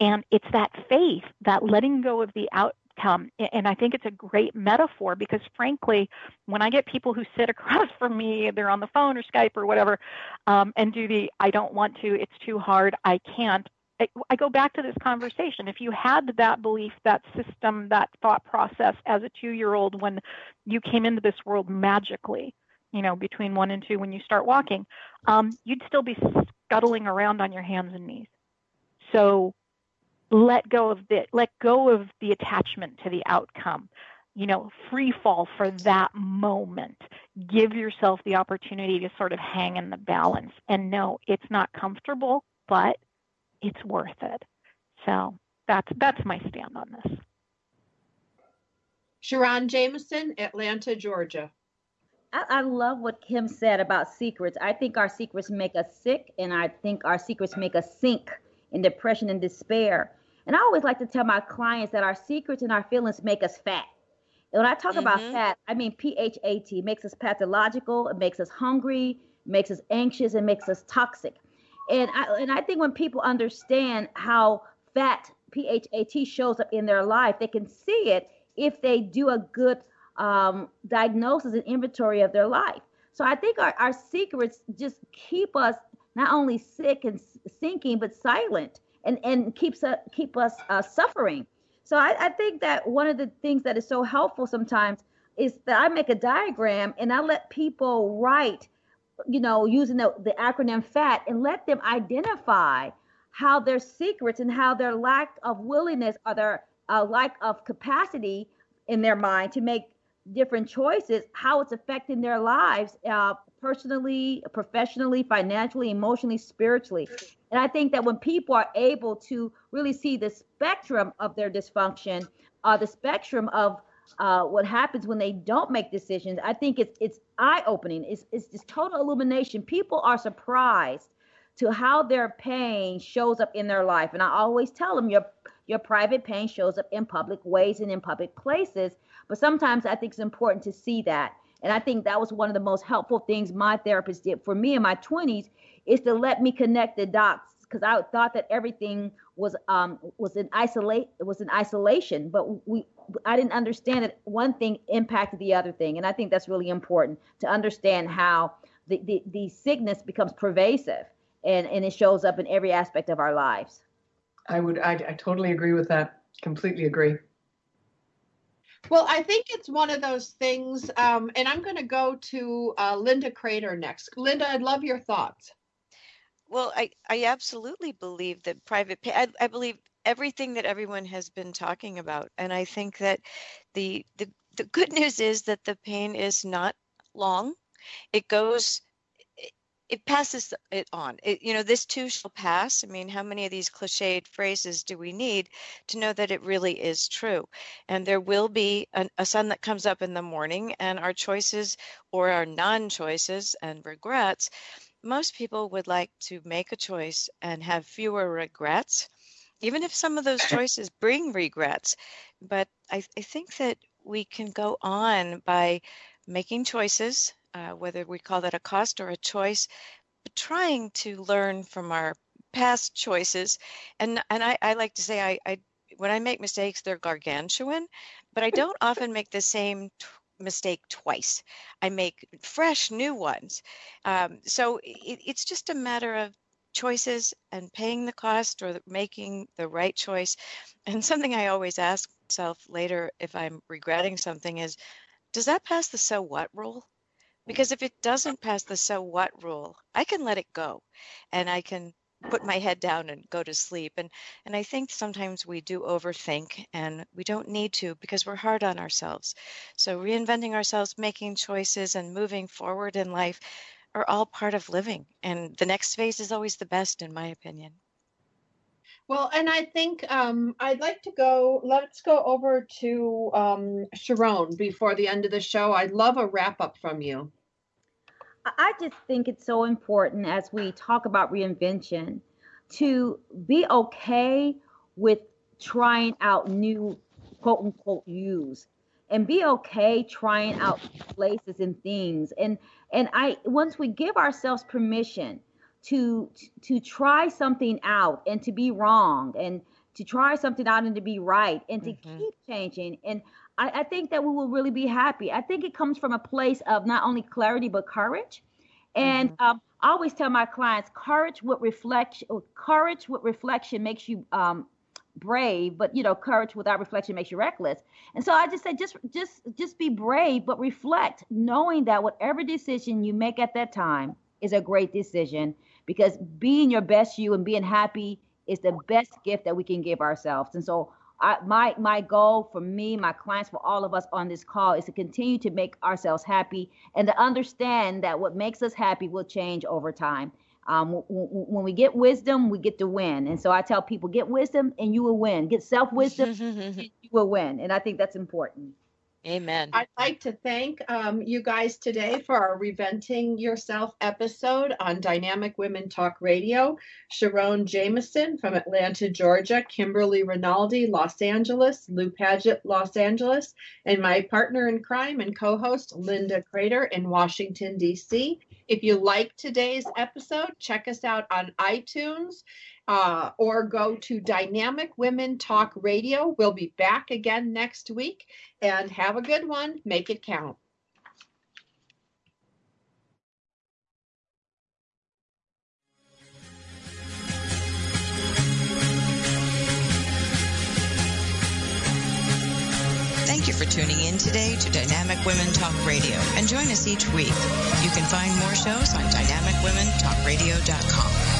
And it's that faith, that letting go of the out, outcome. And I think it's a great metaphor because, frankly, when I get people who sit (laughs) across from me, they're on the phone or Skype or whatever, um, and do the I don't want to, it's too hard, I can't. I, I go back to this conversation. If you had that belief, that system, that thought process as a two year old when you came into this world magically, you know, between one and two when you start walking, um, you'd still be scuttling around on your hands and knees. So let go of the let go of the attachment to the outcome. You know free fall for that moment. Give yourself the opportunity to sort of hang in the balance. And know it's not comfortable but it's worth it. So that's that's my stand on this. Sharon jameson atlanta georgia. I, I love what kim said about secrets. I think our secrets make us sick and i think our secrets make us sink in depression and despair and I always like to tell my clients that our secrets and our feelings make us fat. And when I talk mm-hmm. about fat, I mean PHAT. It makes us pathological, it makes us hungry, it makes us anxious, it makes us toxic. And I, and I think when people understand how fat PHAT shows up in their life, they can see it if they do a good um, diagnosis and inventory of their life. So I think our, our secrets just keep us not only sick and sinking, but silent and and keeps uh, keep us uh, suffering. So I, I think that one of the things that is so helpful sometimes is that I make a diagram and I let people write, you know, using the, the acronym FAT and let them identify how their secrets and how their lack of willingness or their uh, lack of capacity in their mind to make different choices, how it's affecting their lives uh, personally, professionally, financially, emotionally, spiritually. And I think that when people are able to really see the spectrum of their dysfunction, uh, the spectrum of uh, what happens when they don't make decisions, I think it's it's eye opening. It's it's this total illumination. People are surprised to how their pain shows up in their life, and I always tell them your your private pain shows up in public ways and in public places. But sometimes I think it's important to see that. And I think that was one of the most helpful things my therapist did for me in my 20s is to let me connect the dots because I thought that everything was um was in isolate was in isolation, but we I didn't understand that one thing impacted the other thing, and I think that's really important to understand how the the, the sickness becomes pervasive and and it shows up in every aspect of our lives. I would I, I totally agree with that. Completely agree. Well, I think it's one of those things, um, and I'm going to go to uh, Linda Crater next. Linda, I'd love your thoughts. Well, I, I absolutely believe that private pay, I, I believe everything that everyone has been talking about. And I think that the, the, the good news is that the pain is not long. It goes, it, passes it on. It, you know, this too shall pass. I mean, how many of these cliched phrases do we need to know that it really is true? And there will be an, a sun that comes up in the morning, and our choices or our non choices and regrets most people would like to make a choice and have fewer regrets, even if some of those (laughs) choices bring regrets. But I, I think that we can go on by making choices, uh, whether we call that a cost or a choice, but trying to learn from our past choices. And and I, I like to say I, I when I make mistakes, they're gargantuan, but I don't often make the same mistake twice. I make fresh new ones. Um, so it, it's just a matter of choices and paying the cost or making the right choice. And something I always ask myself later if I'm regretting something is, does that pass the so what rule? Because if it doesn't pass the so what rule, I can let it go and I can put my head down and go to sleep and and i think sometimes we do overthink and we don't need to because we're hard on ourselves. So reinventing ourselves making choices and moving forward in life are all part of living and the next phase is always the best in my opinion. Well and i think um, i'd like to go let's go over to um, sharon before the end of the show. I'd love a wrap up from you I just think it's so important as we talk about reinvention to be okay with trying out new quote unquote use and be okay trying out places and things and and i once we give ourselves permission to to try something out and to be wrong and to try something out and to be right and to mm-hmm. keep changing and I, I think that we will really be happy. I think it comes from a place of not only clarity but courage. And mm-hmm. um, I always tell my clients, courage with reflection, courage with reflection makes you um, brave, but you know, courage without reflection makes you reckless. And so I just say, just, just, just be brave, but reflect, knowing that whatever decision you make at that time is a great decision, because being your best you and being happy is the best gift that we can give ourselves. And so I, my my goal for me, my clients, for all of us on this call is to continue to make ourselves happy and to understand that what makes us happy will change over time. Um, w- w- when we get wisdom, we get to win. And so I tell people, get wisdom and you will win. Get self wisdom, (laughs) you will win. And I think that's important. Amen. I'd like to thank um, you guys today for our Reventing Yourself episode on Dynamic Women Talk Radio. Sharon Jameson from Atlanta, Georgia, Kimberly Rinaldi, Los Angeles, Lou Paget, Los Angeles, and my partner in crime and co host, Linda Crater in Washington, D.C. If you like today's episode, check us out on iTunes uh, or go to Dynamic Women Talk Radio. We'll be back again next week and have a good one. Make it count. Thank you for tuning in today to Dynamic Women Talk Radio and join us each week. You can find more shows on dynamicwomentalkradio.com.